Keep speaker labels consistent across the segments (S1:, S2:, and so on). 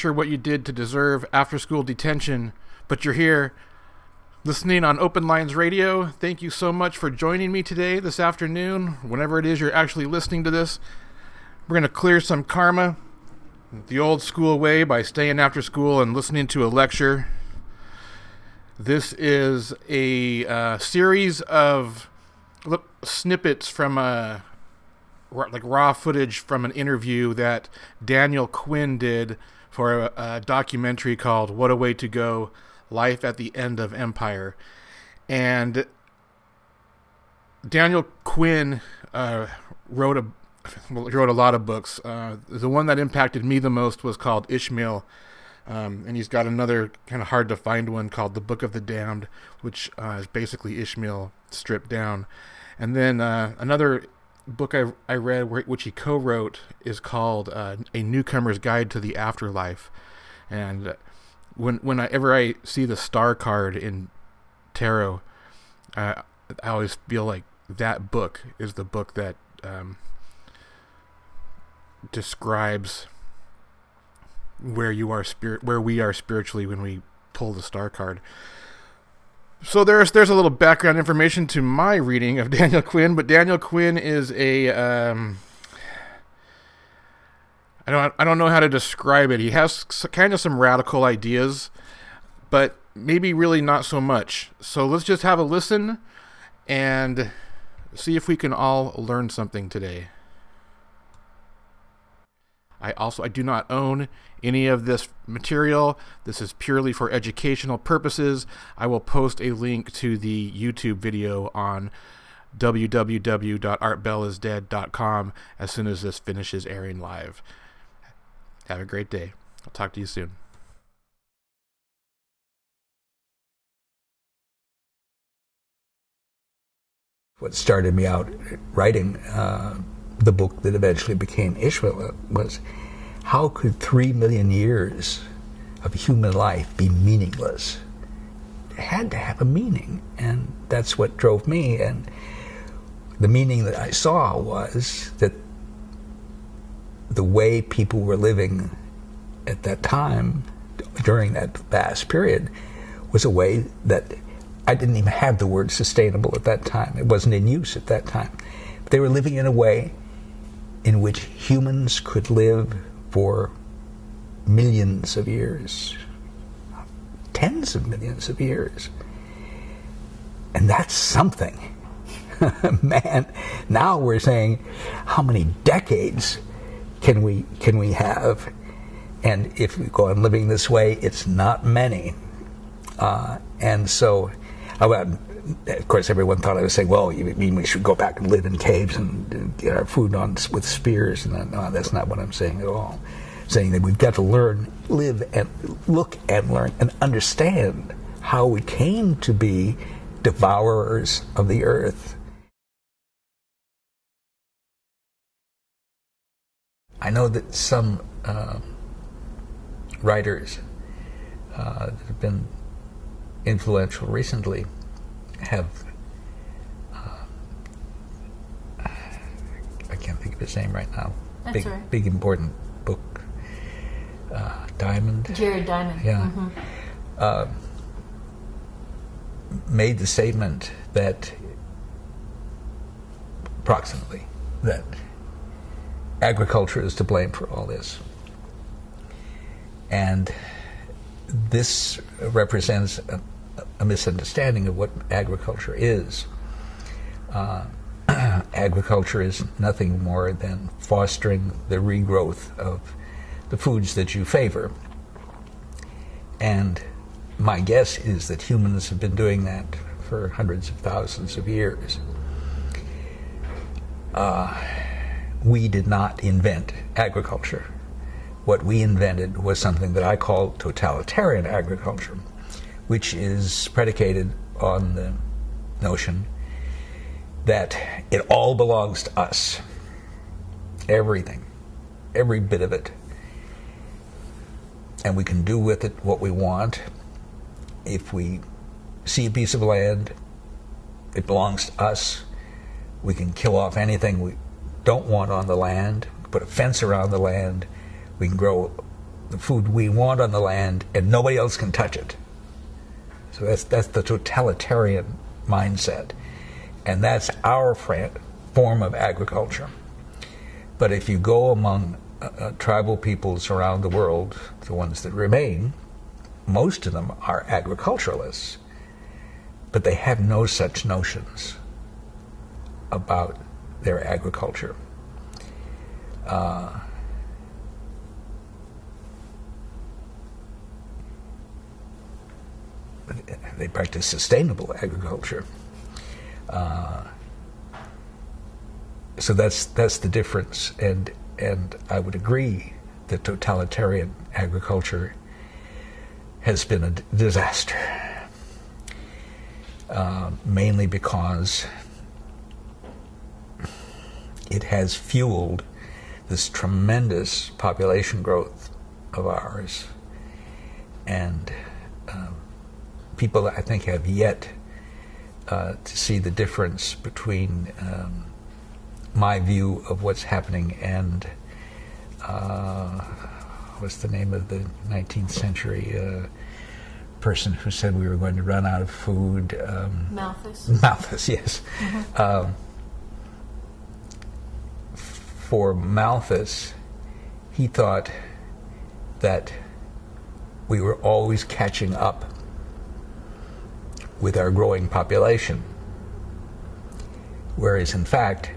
S1: sure what you did to deserve after school detention, but you're here listening on Open Lines Radio. Thank you so much for joining me today, this afternoon, whenever it is you're actually listening to this. We're going to clear some karma the old school way by staying after school and listening to a lecture. This is a uh, series of snippets from a like raw footage from an interview that Daniel Quinn did for a, a documentary called "What a Way to Go: Life at the End of Empire," and Daniel Quinn uh, wrote a wrote a lot of books. Uh, the one that impacted me the most was called Ishmael. Um, and he's got another kind of hard to find one called The Book of the Damned, which uh, is basically Ishmael stripped down. And then uh, another book I, I read, which he co wrote, is called uh, A Newcomer's Guide to the Afterlife. And when, whenever I see the star card in tarot, uh, I always feel like that book is the book that um, describes where you are spirit where we are spiritually when we pull the star card. So there's there's a little background information to my reading of Daniel Quinn, but Daniel Quinn is a um, I don't I don't know how to describe it. He has kind of some radical ideas, but maybe really not so much. So let's just have a listen and see if we can all learn something today. I also I do not own any of this material. This is purely for educational purposes. I will post a link to the YouTube video on www.artbellisdead.com as soon as this finishes airing live. Have a great day. I'll talk to you soon.
S2: What started me out writing uh, the book that eventually became Ishmael was how could three million years of human life be meaningless? It had to have a meaning, and that's what drove me. And the meaning that I saw was that the way people were living at that time, during that vast period, was a way that I didn't even have the word sustainable at that time. It wasn't in use at that time. They were living in a way in which humans could live for millions of years, tens of millions of years. And that's something. Man, now we're saying how many decades can we can we have? And if we go on living this way, it's not many. Uh, and so, of course, everyone thought I was saying, "Well, you mean we should go back and live in caves and get our food on with spears?" And no, that's not what I'm saying at all. I'm saying that we've got to learn, live, and look and learn and understand how we came to be devourers of the earth. I know that some uh, writers uh, that have been influential recently have uh, I can't think of his name right now.
S3: That's
S2: big,
S3: right.
S2: big important book. Uh, Diamond.
S3: Jared Diamond.
S2: Yeah.
S3: Mhm.
S2: Uh, made the statement that approximately that agriculture is to blame for all this. And this represents a, a misunderstanding of what agriculture is. Uh, agriculture is nothing more than fostering the regrowth of the foods that you favor. And my guess is that humans have been doing that for hundreds of thousands of years. Uh, we did not invent agriculture. What we invented was something that I call totalitarian agriculture, which is predicated on the notion that it all belongs to us. Everything, every bit of it. And we can do with it what we want. If we see a piece of land, it belongs to us. We can kill off anything we don't want on the land, put a fence around the land. We can grow the food we want on the land, and nobody else can touch it. So that's that's the totalitarian mindset, and that's our form of agriculture. But if you go among uh, uh, tribal peoples around the world, the ones that remain, most of them are agriculturalists, but they have no such notions about their agriculture. Uh, they practice sustainable agriculture. Uh, so that's that's the difference, and and I would agree that totalitarian agriculture has been a disaster, uh, mainly because it has fueled this tremendous population growth of ours, and people I think have yet uh, to see the difference between um, my view of what's happening and uh, what's the name of the 19th century uh, person who said we were going to run out of food? Um,
S3: Malthus.
S2: Malthus, yes. Um, for Malthus, he thought that we were always catching up with our growing population. Whereas, in fact,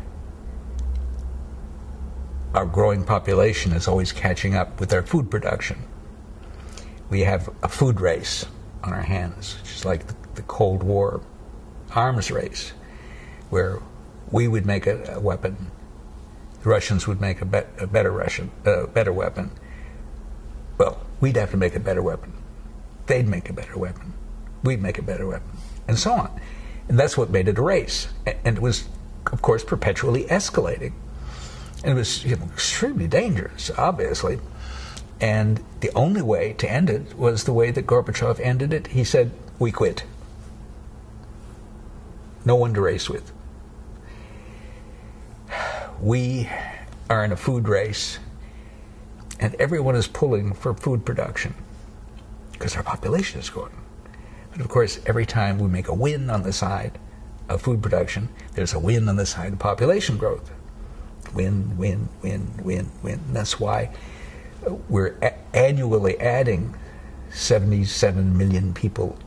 S2: our growing population is always catching up with our food production. We have a food race on our hands, is like the, the Cold War arms race, where we would make a, a weapon, the Russians would make a, be- a better Russian, uh, better weapon. Well, we'd have to make a better weapon. They'd make a better weapon. We'd make a better weapon, and so on. And that's what made it a race. And it was, of course, perpetually escalating. And it was you know, extremely dangerous, obviously. And the only way to end it was the way that Gorbachev ended it. He said, We quit. No one to race with. We are in a food race, and everyone is pulling for food production because our population is growing. But of course, every time we make a win on the side of food production, there's a win on the side of population growth. Win, win, win, win, win. And that's why we're a- annually adding 77 million people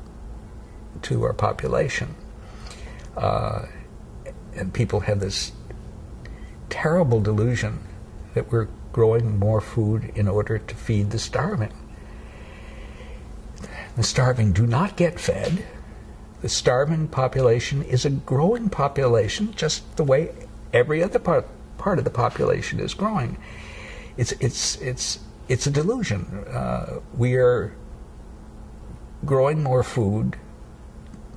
S2: to our population. Uh, and people have this terrible delusion that we're growing more food in order to feed the starving. The starving do not get fed. The starving population is a growing population, just the way every other part, part of the population is growing. It's, it's, it's, it's a delusion. Uh, we are growing more food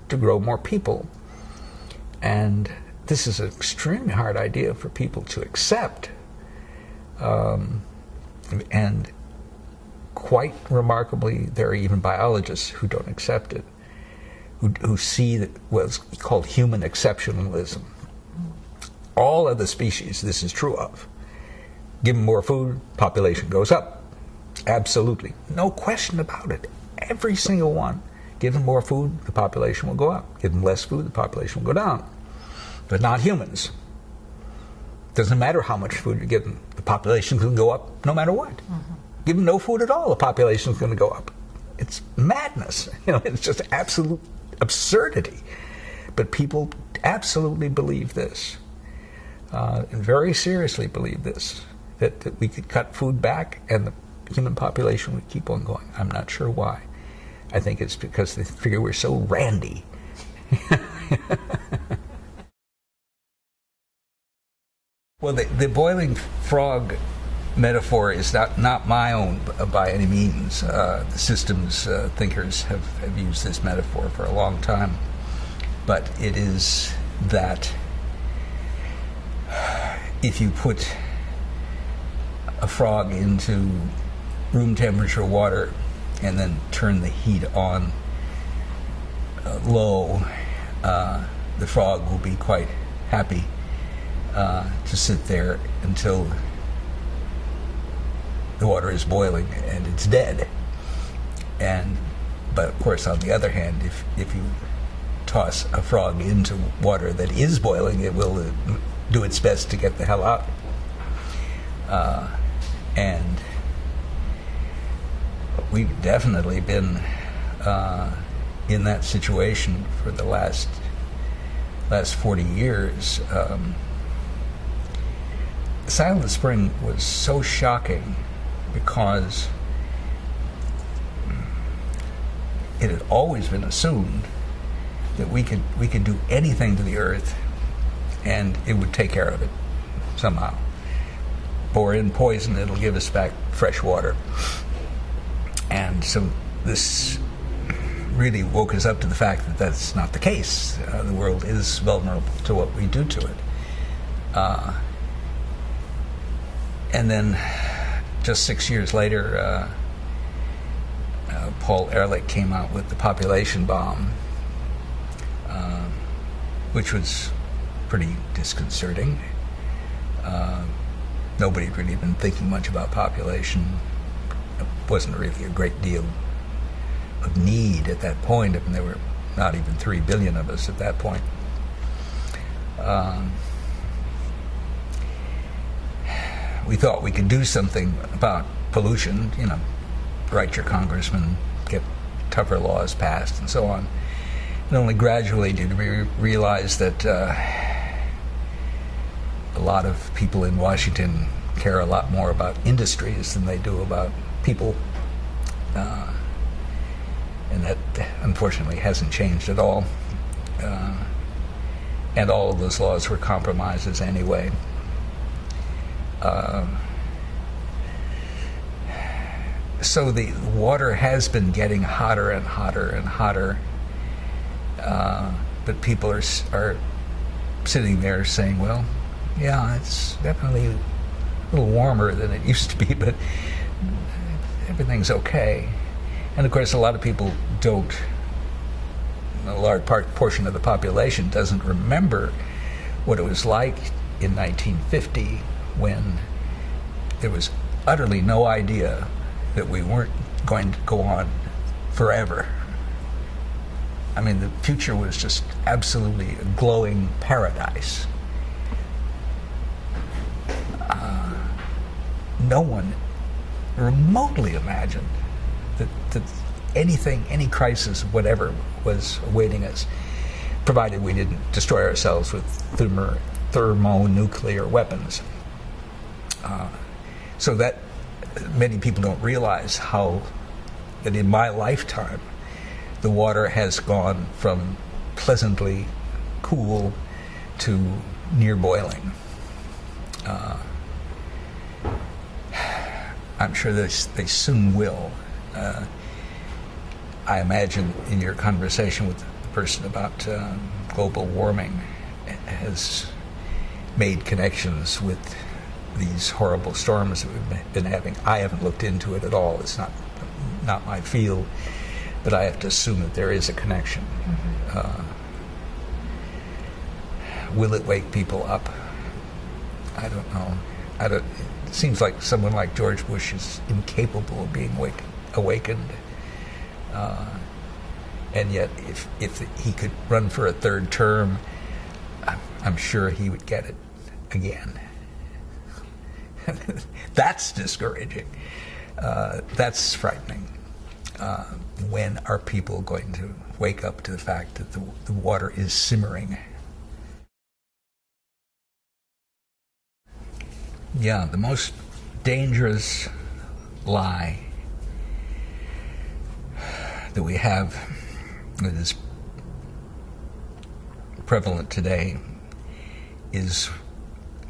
S2: to grow more people. And this is an extremely hard idea for people to accept. Um, and quite remarkably, there are even biologists who don't accept it, who, who see what's called human exceptionalism. All other species, this is true of. Give them more food, population goes up. Absolutely. No question about it. Every single one. Give them more food, the population will go up. Give them less food, the population will go down. But not humans. Doesn't matter how much food you give them, the population can go up no matter what. Mm-hmm. Give them no food at all, the population is going to go up. It's madness. You know, it's just absolute absurdity. But people absolutely believe this, uh, and very seriously believe this, that, that we could cut food back and the human population would keep on going. I'm not sure why. I think it's because they figure we're so randy. well, the, the boiling frog metaphor is not, not my own by any means. Uh, the systems uh, thinkers have, have used this metaphor for a long time. But it is that if you put a frog into room temperature water and then turn the heat on uh, low, uh, the frog will be quite happy uh, to sit there until the water is boiling and it's dead. And but of course, on the other hand, if if you toss a frog into water that is boiling, it will uh, do its best to get the hell out. Uh, and we've definitely been uh, in that situation for the last last 40 years. Um, Silent Spring was so shocking because it had always been assumed that we could we could do anything to the earth and it would take care of it somehow. Pour in poison, it'll give us back fresh water. And so this really woke us up to the fact that that's not the case. Uh, the world is vulnerable to what we do to it. Uh, and then just six years later, uh, uh, Paul Ehrlich came out with the population bomb, uh, which was pretty disconcerting. Uh, nobody had really been thinking much about population. It wasn't really a great deal of need at that point. I mean, there were not even three billion of us at that point. Um, we thought we could do something about pollution, you know, write your congressman, get tougher laws passed, and so on. And only gradually did we realize that uh, a lot of people in Washington care a lot more about industries than they do about people. Uh, and that unfortunately hasn't changed at all. Uh, and all of those laws were compromises anyway. Uh, so the water has been getting hotter and hotter and hotter, uh, but people are are sitting there saying, "Well, yeah, it's definitely a little warmer than it used to be, but everything's okay." And of course, a lot of people don't. A large part portion of the population doesn't remember what it was like in 1950 when there was utterly no idea that we weren't going to go on forever. I mean, the future was just absolutely a glowing paradise. Uh, no one remotely imagined that, that anything, any crisis, whatever, was awaiting us, provided we didn't destroy ourselves with thermo, thermonuclear weapons. Uh, so that many people don't realize how that in my lifetime the water has gone from pleasantly cool to near boiling. Uh, I'm sure they, they soon will. Uh, I imagine in your conversation with the person about uh, global warming has made connections with these horrible storms that we've been having. I haven't looked into it at all. It's not not my field, but I have to assume that there is a connection. Mm-hmm. Uh, will it wake people up? I don't know. I don't, it seems like someone like George Bush is incapable of being wake, awakened. Uh, and yet, if, if he could run for a third term, I'm, I'm sure he would get it again. that's discouraging. Uh, that's frightening. Uh, when are people going to wake up to the fact that the, the water is simmering? Yeah, the most dangerous lie that we have that is prevalent today is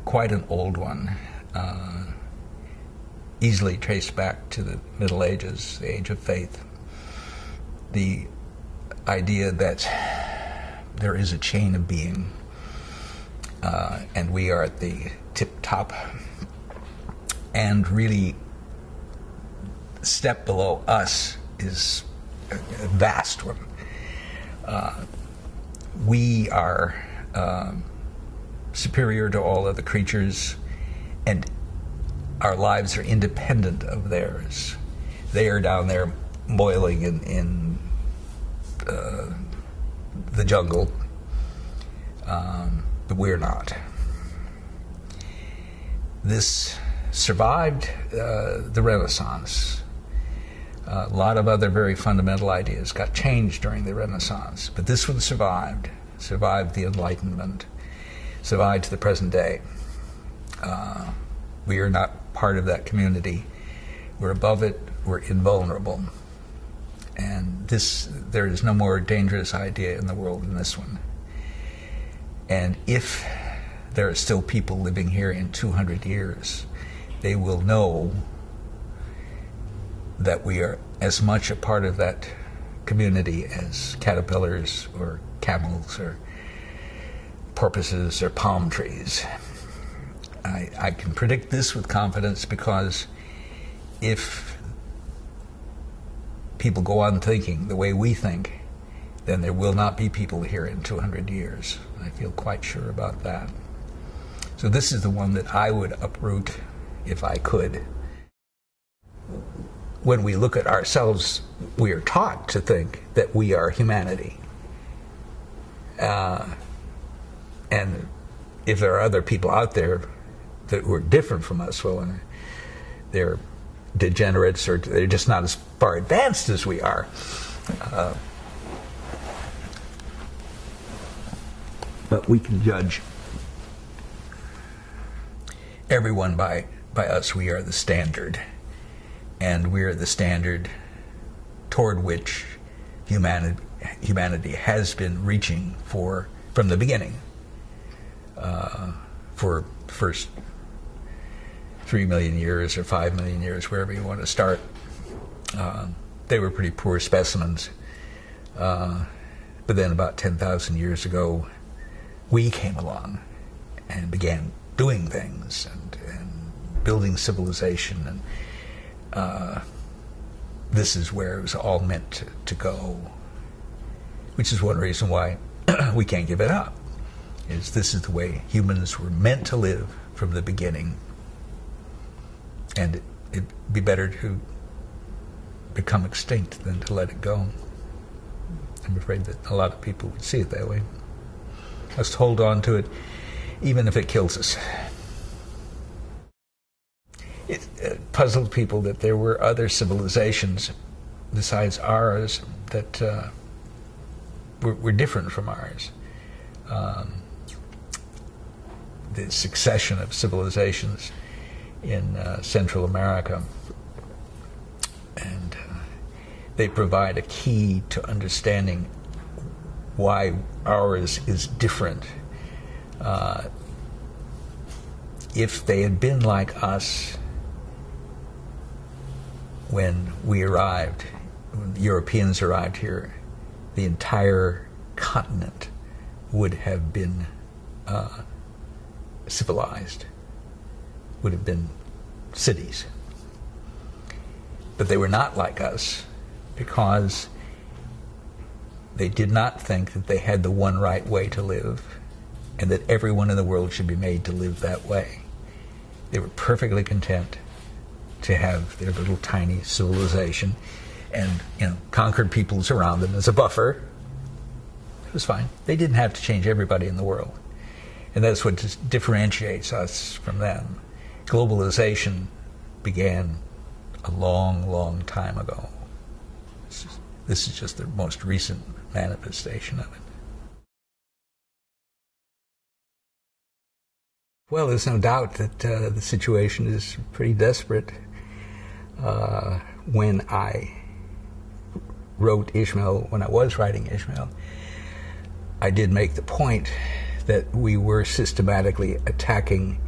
S2: quite an old one uh, easily traced back to the Middle Ages, the Age of Faith. The idea that there is a chain of being, uh, and we are at the tip top, and really, step below us is a, vast one. Uh, we are uh, superior to all other creatures and our lives are independent of theirs. They are down there boiling in, in uh, the jungle, um, but we're not. This survived uh, the Renaissance. A lot of other very fundamental ideas got changed during the Renaissance, but this one survived, survived the Enlightenment, survived to the present day. Uh, we are not part of that community. We're above it. We're invulnerable. And this, there is no more dangerous idea in the world than this one. And if there are still people living here in 200 years, they will know that we are as much a part of that community as caterpillars or camels or porpoises or palm trees. I, I can predict this with confidence because if people go on thinking the way we think, then there will not be people here in 200 years. I feel quite sure about that. So, this is the one that I would uproot if I could. When we look at ourselves, we are taught to think that we are humanity. Uh, and if there are other people out there that were different from us. Well, they're degenerates or they're just not as far advanced as we are. Uh, but we can judge everyone by by us. We are the standard, and we are the standard toward which humanity humanity has been reaching for from the beginning. Uh, for first three million years or five million years, wherever you want to start, uh, they were pretty poor specimens. Uh, but then, about ten thousand years ago, we came along and began doing things and, and building civilization, and uh, this is where it was all meant to, to go which is one reason why we can't give it up. Is this is the way humans were meant to live from the beginning, and it, it'd be better to become extinct than to let it go. I'm afraid that a lot of people would see it that way. Let's hold on to it, even if it kills us. It, it puzzled people that there were other civilizations besides ours that. Uh, were, were different from ours. Um, the succession of civilizations in uh, Central America, and uh, they provide a key to understanding why ours is different. Uh, if they had been like us when we arrived, when Europeans arrived here the entire continent would have been uh, civilized, would have been cities. But they were not like us because they did not think that they had the one right way to live and that everyone in the world should be made to live that way. They were perfectly content to have their little tiny civilization and you know conquered peoples around them as a buffer. It was fine. They didn't have to change everybody in the world, and that's what differentiates us from them. Globalization began a long, long time ago. This is, this is just the most recent manifestation of it. Well, there's no doubt that uh, the situation is pretty desperate. Uh, when I wrote Ishmael, when I was writing Ishmael, I did make the point that we were systematically attacking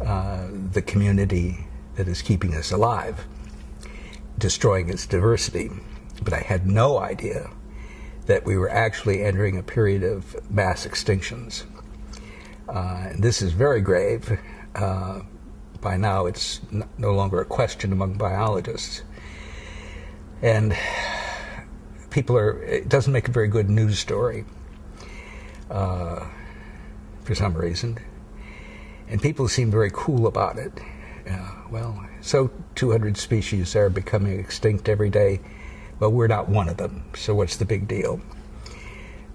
S2: uh, the community that is keeping us alive, destroying its diversity. But I had no idea that we were actually entering a period of mass extinctions. Uh, this is very grave. Uh, by now, it's no longer a question among biologists. And people are, it doesn't make a very good news story uh, for some reason. And people seem very cool about it. Uh, well, so 200 species are becoming extinct every day. but we're not one of them, so what's the big deal?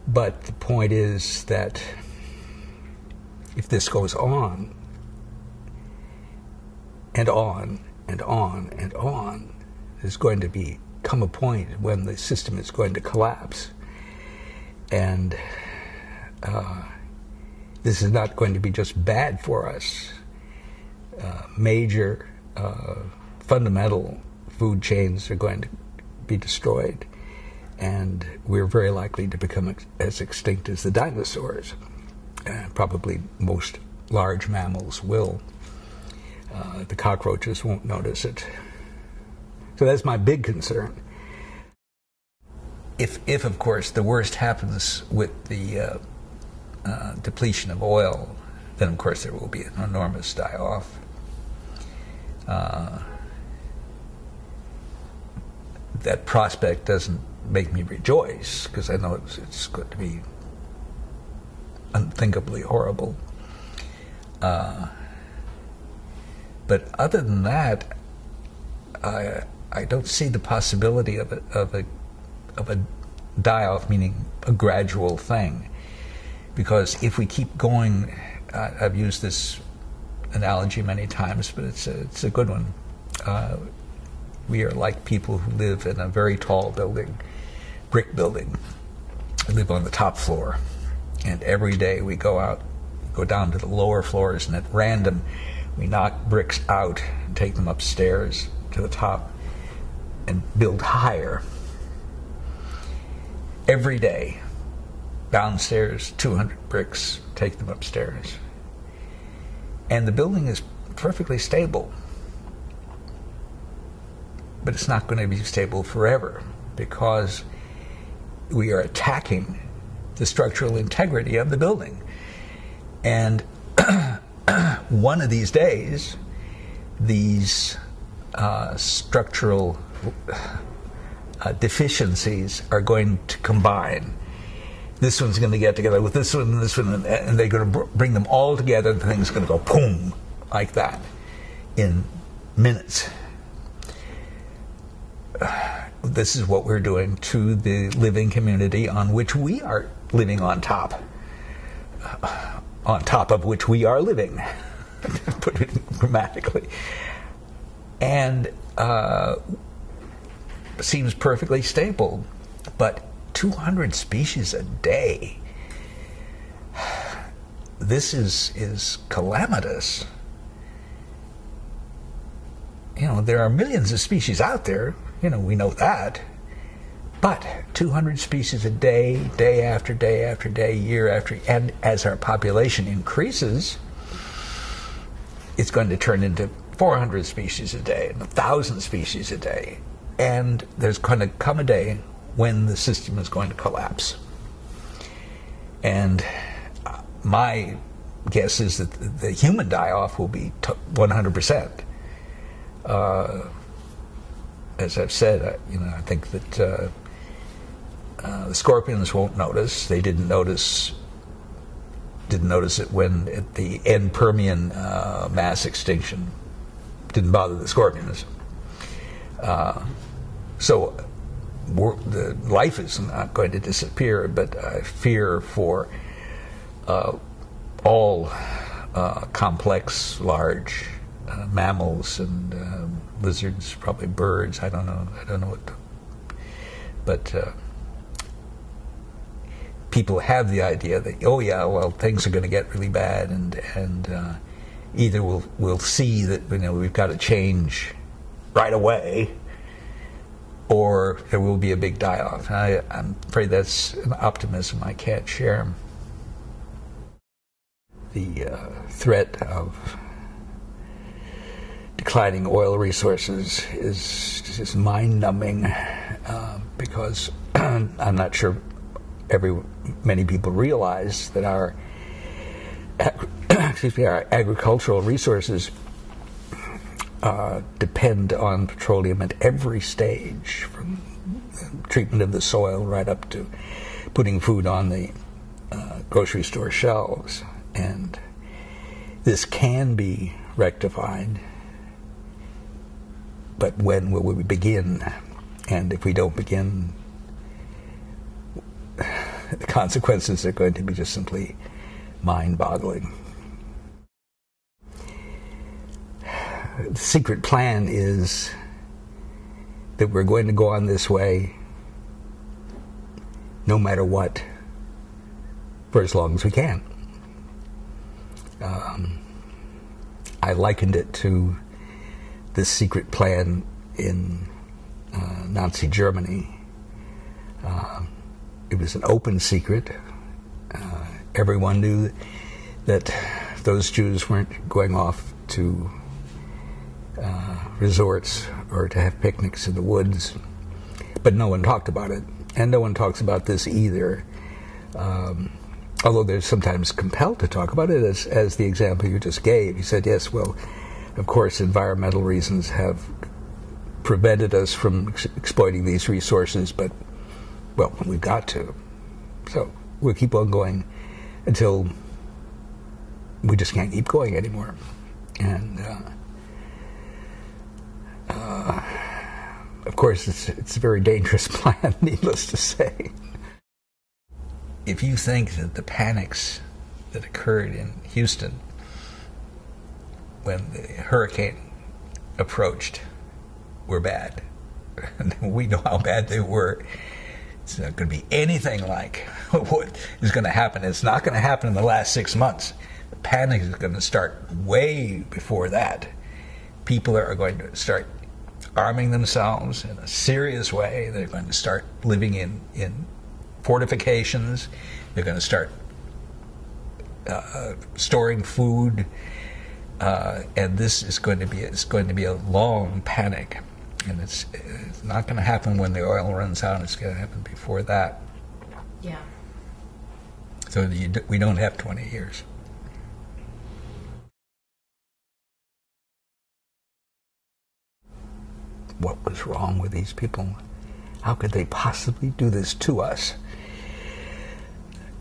S2: But the point is that if this goes on and on and on and on, there's going to be come a point when the system is going to collapse. And uh, this is not going to be just bad for us. Uh, major uh, fundamental food chains are going to be destroyed, and we're very likely to become ex- as extinct as the dinosaurs. Uh, probably most large mammals will. Uh, the cockroaches won't notice it. So that's my big concern. If, if of course, the worst happens with the uh, depletion of oil, then of course there will be an enormous die off. Uh, that prospect doesn't make me rejoice because I know it's, it's, going to be unthinkably horrible. Uh, but other than that, I I don't see the possibility of a of a of a die off, meaning a gradual thing, because if we keep going, uh, I've used this analogy many times, but it's a, it's a good one. Uh, we are like people who live in a very tall building, brick building. We live on the top floor, And every day we go out, go down to the lower floors, and at random, we knock bricks out and take them upstairs to the top and build higher. Every day, downstairs, 200 bricks, take them upstairs. And the building is perfectly stable. But it's not going to be stable forever because we are attacking the structural integrity of the building. And one of these days, these uh, structural uh, deficiencies are going to combine. This one's going to get together with this one and this one, and they're going to bring them all together. The thing's going to go boom, like that, in minutes. This is what we're doing to the living community on which we are living on top, on top of which we are living, put it grammatically. And uh, seems perfectly stable, but 200 species a day. This is is calamitous. You know, there are millions of species out there. You know, we know that. But 200 species a day, day after day after day, year after, and as our population increases, it's going to turn into 400 species a day and 1,000 species a day. And there's going to come a day when the system is going to collapse. And uh, my guess is that the human die off will be 100%. Uh, as I've said, uh, you know, I think that uh, uh, the scorpions won't notice. They didn't notice. Didn't notice it when at the end Permian uh, mass extinction. Didn't bother the scorpions. so the life is not going to disappear, but I fear for uh, all uh, complex, large uh, mammals and uh, lizards, probably birds. I don't know. I don't know what, but uh, people have the idea that oh yeah, well things are going to get really bad, and and uh, either we'll we'll see that you know we've got to change right away or there will be a big die off. I, am afraid that's an optimism I can't share. The uh, threat of declining oil resources is just mind numbing uh, because I'm not sure every many people realize that our excuse me our agricultural resources uh, depend on petroleum at every stage, from treatment of the soil right up to putting food on the uh, grocery store shelves. And this can be rectified, but when will we begin? And if we don't begin, the consequences are going to be just simply mind boggling. The secret plan is that we're going to go on this way no matter what for as long as we can. Um, I likened it to the secret plan in uh, Nazi Germany. Uh, it was an open secret. Uh, everyone knew that those Jews weren't going off to uh, resorts or to have picnics in the woods, but no one talked about it, and no one talks about this either. Um, although they're sometimes compelled to talk about it, as, as the example you just gave. You said, yes, well, of course, environmental reasons have prevented us from ex- exploiting these resources, but, well, we've got to. So we'll keep on going until we just can't keep going anymore. And uh, of course, it's, it's a very dangerous plan, needless to say. If you think that the panics that occurred in Houston when the hurricane approached were bad, we know how bad they were. It's not going to be anything like what is going to happen. It's not going to happen in the last six months. The panic is going to start way before that. People are going to start arming themselves in a serious way. They're going to start living in, in fortifications. They're going to start uh, storing food. Uh, and this is going to be it's going to be a long panic, and it's, it's not going to happen when the oil runs out. It's going to happen before that.
S3: Yeah.
S2: So you, we don't have 20 years. What was wrong with these people? How could they possibly do this to us?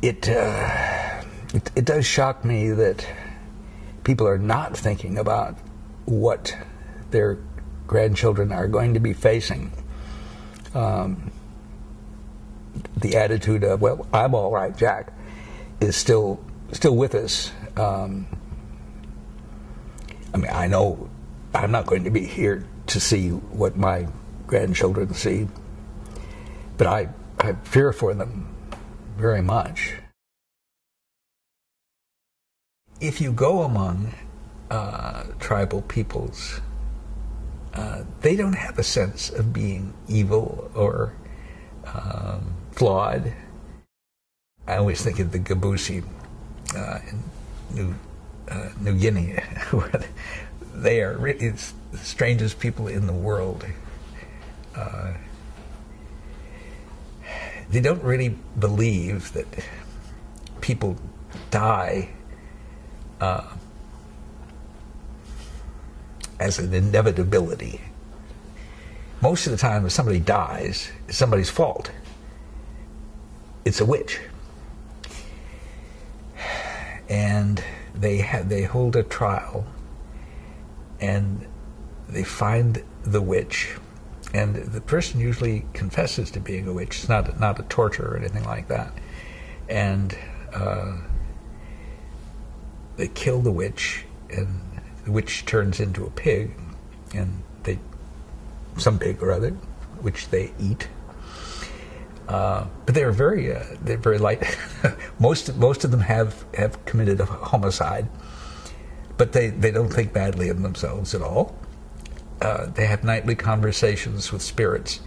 S2: It, uh, it, it does shock me that people are not thinking about what their grandchildren are going to be facing. Um, the attitude of "Well, I'm all right, Jack," is still still with us. Um, I mean, I know I'm not going to be here to see what my grandchildren see, but I I fear for them very much. If you go among uh, tribal peoples, uh, they don't have a sense of being evil or um, flawed. I always think of the Gebusi uh, in New, uh, New Guinea, where they are really the strangest people in the world. Uh, they don't really believe that people die uh, as an inevitability. Most of the time, if somebody dies, it's somebody's fault. It's a witch. And they have, they hold a trial and they find the witch and the person usually confesses to being a witch. It's not not a torture or anything like that. And uh, they kill the witch, and the witch turns into a pig, and they some pig or other, which they eat. Uh, but they're very uh, they're very light. most most of them have have committed a homicide, but they, they don't think badly of themselves at all. Uh, they have nightly conversations with spirits,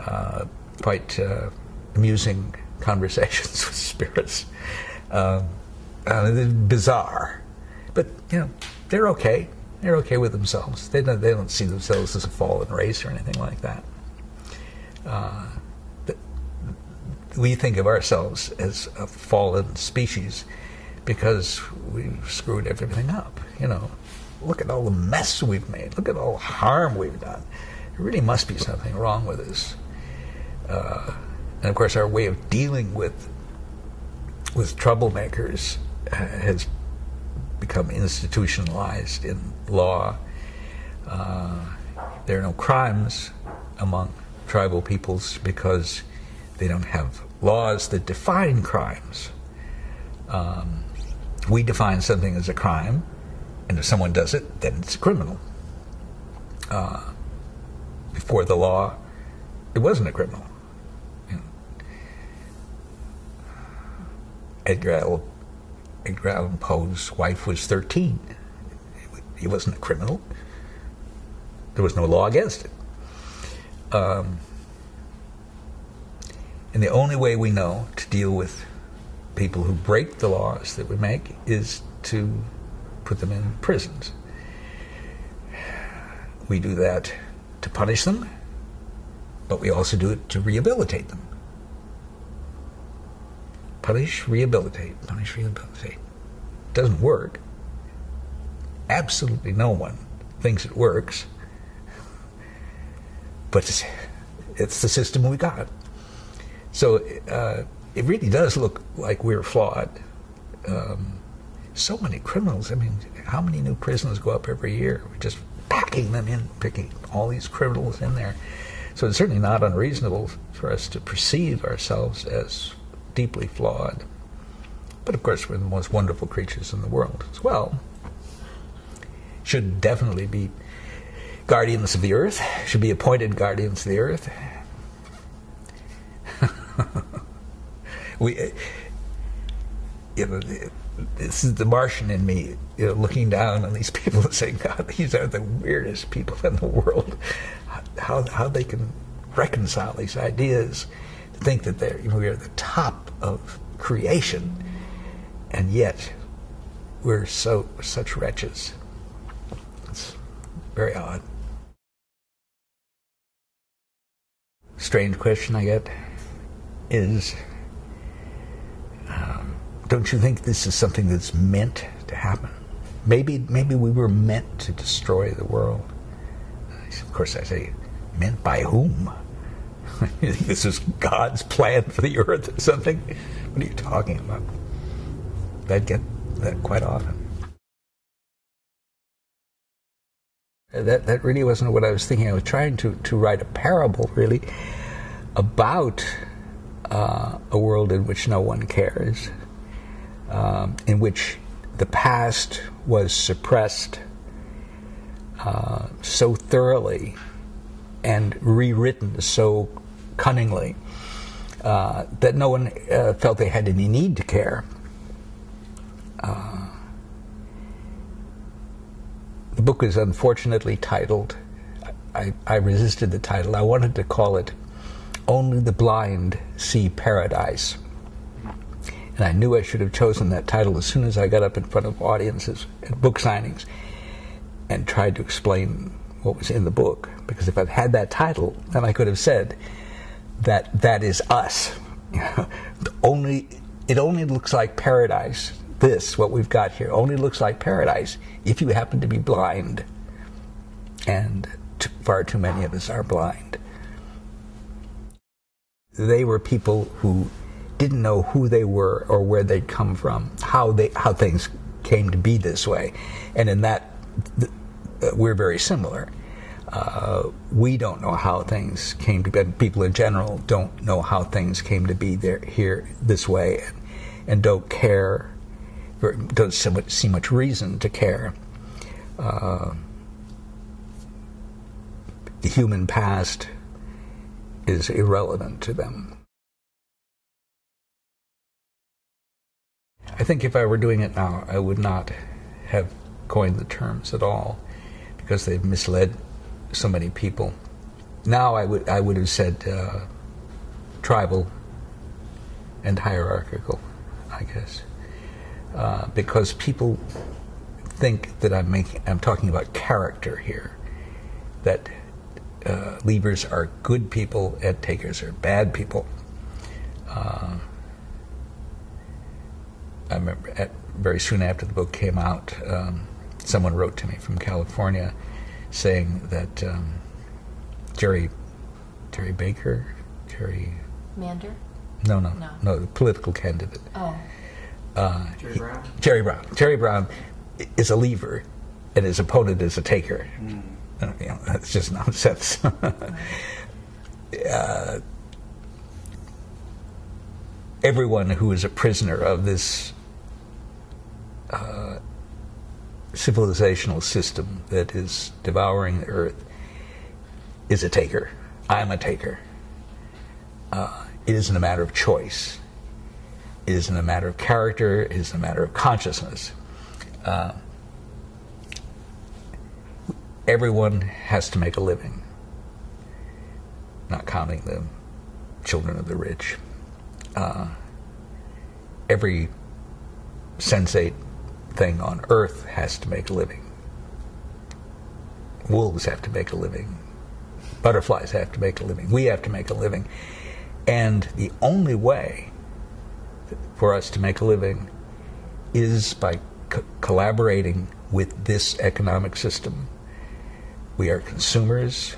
S2: uh, quite uh, amusing conversations with spirits. Um, uh, bizarre, but you know they're okay. They're okay with themselves. They don't they don't see themselves as a fallen race or anything like that. Uh, we think of ourselves as a fallen species because we've screwed everything up. You know, look at all the mess we've made. Look at all the harm we've done. There really must be something wrong with us. Uh, and of course, our way of dealing with with troublemakers has become institutionalized in law. Uh, there are no crimes among tribal peoples because they don't have laws that define crimes. Um, we define something as a crime, and if someone does it, then it's a criminal. Uh, before the law, it wasn't a criminal. Edgar, Allan, Edgar Allan Poe's wife was 13. He wasn't a criminal. There was no law against it. Um, and the only way we know to deal with people who break the laws that we make is to put them in prisons. We do that to punish them, but we also do it to rehabilitate them. Punish, rehabilitate, punish, rehabilitate. It doesn't work. Absolutely no one thinks it works, but it's, it's the system we got. So uh, it really does look like we're flawed. Um, so many criminals. I mean, how many new prisons go up every year? We're just packing them in, picking all these criminals in there. So it's certainly not unreasonable for us to perceive ourselves as deeply flawed. But of course, we're the most wonderful creatures in the world as well. Should definitely be guardians of the earth, should be appointed guardians of the earth. we, uh, you know, this is the Martian in me, you know, looking down on these people and saying, God, these are the weirdest people in the world. How, how they can reconcile these ideas, to think that they're, you know, we are the top of creation, and yet we're so such wretches. It's very odd. Strange question I get is don't you think this is something that's meant to happen? Maybe, maybe we were meant to destroy the world. Of course, I say, meant by whom? this is God's plan for the earth or something? What are you talking about? I get that quite often. That, that really wasn't what I was thinking. I was trying to, to write a parable, really, about uh, a world in which no one cares, um, in which the past was suppressed uh, so thoroughly and rewritten so cunningly uh, that no one uh, felt they had any need to care. Uh, the book is unfortunately titled, I, I resisted the title, I wanted to call it Only the Blind See Paradise. And I knew I should have chosen that title as soon as I got up in front of audiences at book signings and tried to explain what was in the book. Because if I'd had that title, then I could have said that that is us. only it only looks like paradise. This, what we've got here, only looks like paradise if you happen to be blind. And far too many of us are blind. They were people who didn't know who they were or where they'd come from, how they how things came to be this way, and in that th- uh, we're very similar. Uh, we don't know how things came to be. People in general don't know how things came to be there here this way, and, and don't care. Don't see much, see much reason to care. Uh, the human past is irrelevant to them. I think if I were doing it now, I would not have coined the terms at all because they've misled so many people. Now I would I would have said uh, tribal and hierarchical, I guess, uh, because people think that I'm making I'm talking about character here, that uh, leavers are good people and takers are bad people. Uh, I remember at, very soon after the book came out, um, someone wrote to me from California saying that um, Jerry Jerry Baker, Jerry
S3: Mander?
S2: no no
S3: No.
S2: no the political candidate
S3: Oh.
S2: uh,
S1: Jerry
S2: he-
S1: Brown?
S2: Jerry Brown Jerry Brown is a leaver and his opponent is a taker. Uh, you know, that's just nonsense. uh, everyone who is a prisoner of this uh, civilizational system that is devouring the earth is a taker. I'm a taker. Uh, it isn't a matter of choice. It isn't a matter of character. It isn't a matter of consciousness. Uh, everyone has to make a living, not counting the children of the rich. Uh, every sensate thing on earth has to make a living. Wolves have to make a living. Butterflies have to make a living. We have to make a living. And the only way for us to make a living is by co- collaborating with this economic system. We are consumers.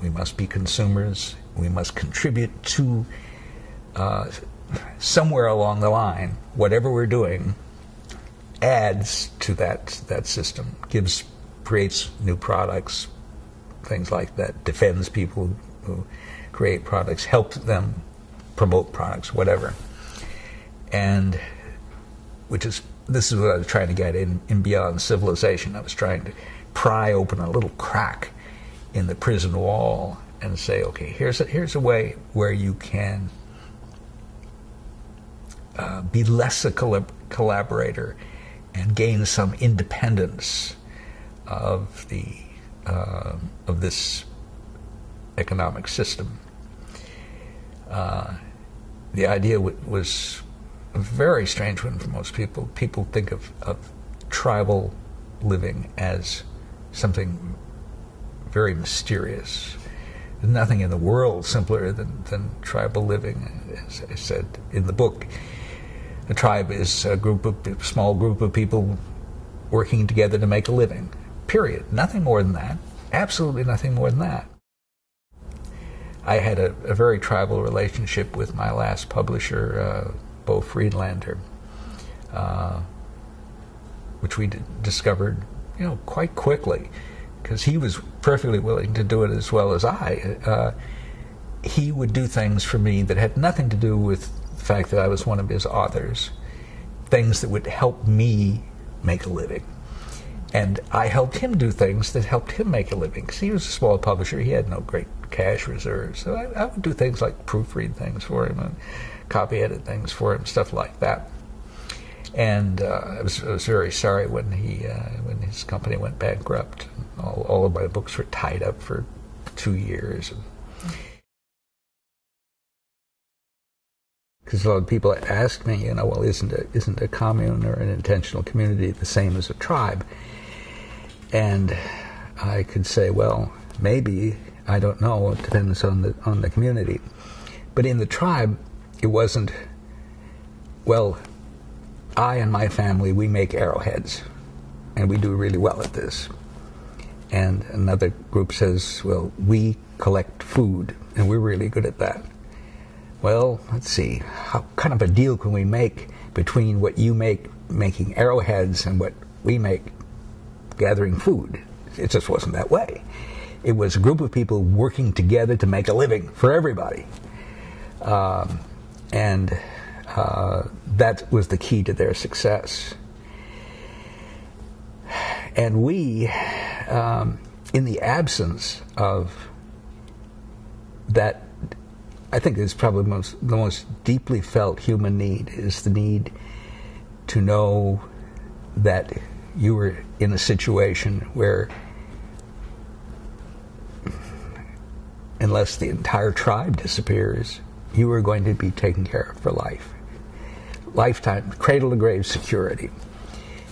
S2: We must be consumers. We must contribute to uh, somewhere along the line, whatever we're doing adds to that that system, gives creates new products, things like that, defends people who create products, helps them promote products, whatever. And which is this is what I was trying to get in, in Beyond Civilization. I was trying to pry open a little crack in the prison wall and say, okay, here's a, here's a way where you can uh, be less a collab- collaborator and gain some independence of the uh, of this economic system. Uh, the idea was a very strange one for most people. People think of, of tribal living as something very mysterious. There's nothing in the world simpler than, than tribal living, as I said in the book. A tribe is a group of a small group of people working together to make a living. Period. Nothing more than that. Absolutely nothing more than that. I had a, a very tribal relationship with my last publisher, uh, Beau Friedlander, uh, which we discovered, you know, quite quickly, because he was perfectly willing to do it as well as I. Uh, he would do things for me that had nothing to do with fact that I was one of his authors, things that would help me make a living. And I helped him do things that helped him make a living. Because he was a small publisher, he had no great cash reserves. So I, I would do things like proofread things for him and copy edit things for him, stuff like that. And uh, I, was, I was very sorry when he uh, when his company went bankrupt. All, all of my books were tied up for two years. Because a lot of people ask me, you know, well, isn't a, isn't a commune or an intentional community the same as a tribe? And I could say, well, maybe I don't know. It depends on the on the community. But in the tribe, it wasn't. Well, I and my family we make arrowheads, and we do really well at this. And another group says, well, we collect food, and we're really good at that. Well, let's see. How kind of a deal can we make between what you make making arrowheads and what we make gathering food? It just wasn't that way. It was a group of people working together to make a living for everybody. Um, and uh, that was the key to their success. And we, um, in the absence of that, I think is probably most, the most deeply felt human need is the need to know that you were in a situation where unless the entire tribe disappears, you are going to be taken care of for life. Lifetime, cradle to grave security.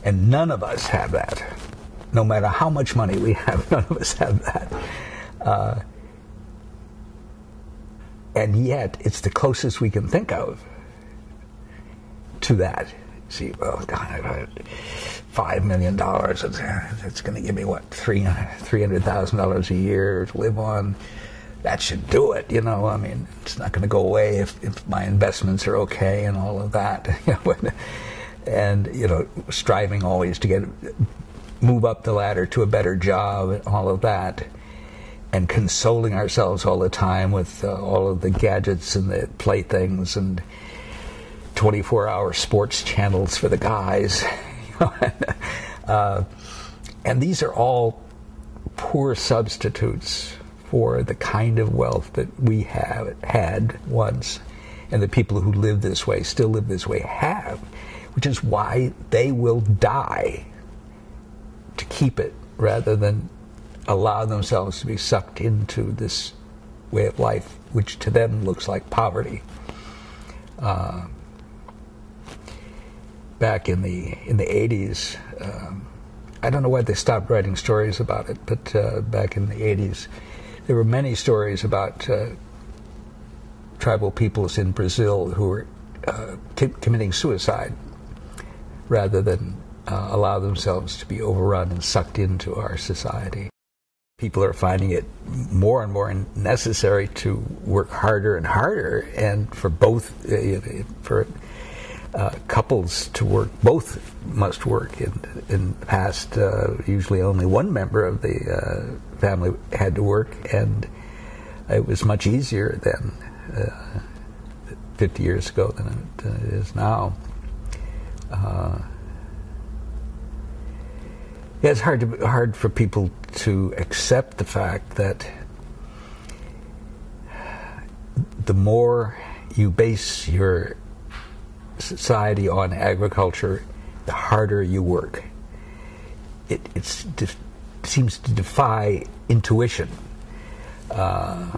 S2: And none of us have that. No matter how much money we have, none of us have that. Uh, and yet, it's the closest we can think of to that. See, well, five million dollars. It's going to give me what three three hundred thousand dollars a year to live on that should do it. You know, I mean, it's not going to go away if, if my investments are okay and all of that. and you know, striving always to get move up the ladder to a better job and all of that. And consoling ourselves all the time with uh, all of the gadgets and the playthings and 24 hour sports channels for the guys. uh, and these are all poor substitutes for the kind of wealth that we have had once and the people who live this way still live this way have which is why they will die to keep it rather than allow themselves to be sucked into this way of life which to them looks like poverty uh, back in the in the 80s um, I don't know why they stopped writing stories about it but uh, back in the 80s there were many stories about uh, tribal peoples in Brazil who were uh, committing suicide rather than uh, allow themselves to be overrun and sucked into our society. People are finding it more and more necessary to work harder and harder, and for both, uh, for uh, couples to work, both must work. In, in the past, uh, usually only one member of the uh, family had to work, and it was much easier then, uh, 50 years ago, than it, than it is now. Yeah, it's hard to, hard for people to accept the fact that the more you base your society on agriculture, the harder you work. It seems to defy intuition. Uh,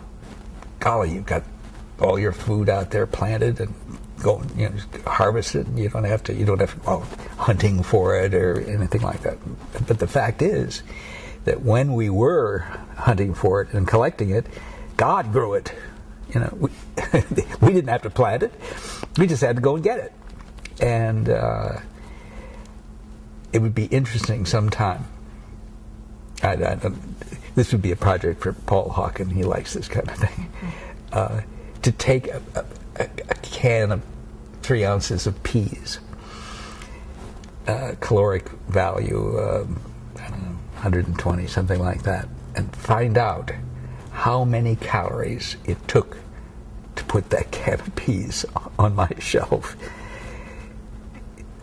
S2: golly, you've got all your food out there planted and go you know harvest it. You don't have to you don't have to go hunting for it or anything like that. But the fact is that when we were hunting for it and collecting it god grew it. You know we, we didn't have to plant it. We just had to go and get it. And uh, it would be interesting sometime. I, I, this would be a project for Paul Hawken. He likes this kind of thing. Uh, to take a, a, a, can of three ounces of peas, uh, caloric value, um, I don't know, 120, something like that, and find out how many calories it took to put that can of peas on my shelf.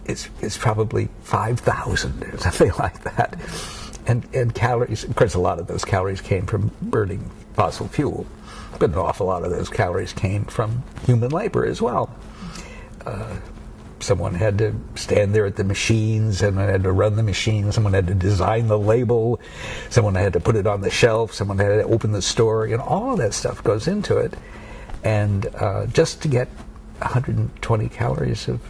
S2: It's, it's probably 5,000 or something like that. And, and calories, of course, a lot of those calories came from burning fossil fuel, but an awful lot of those calories came from human labor as well. Uh, someone had to stand there at the machines, someone had to run the machine, someone had to design the label, someone had to put it on the shelf, someone had to open the store, you know, all of that stuff goes into it. And uh, just to get 120 calories of,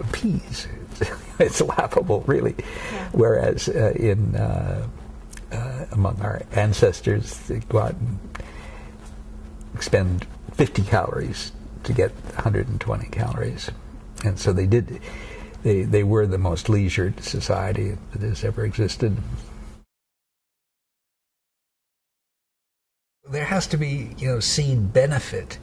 S2: of peas, it's laughable, really. Yeah. Whereas uh, in uh, uh, among our ancestors, they go out and expend 50 calories to get 120 calories, and so they did. They they were the most leisured society that has ever existed. There has to be, you know, seen benefit.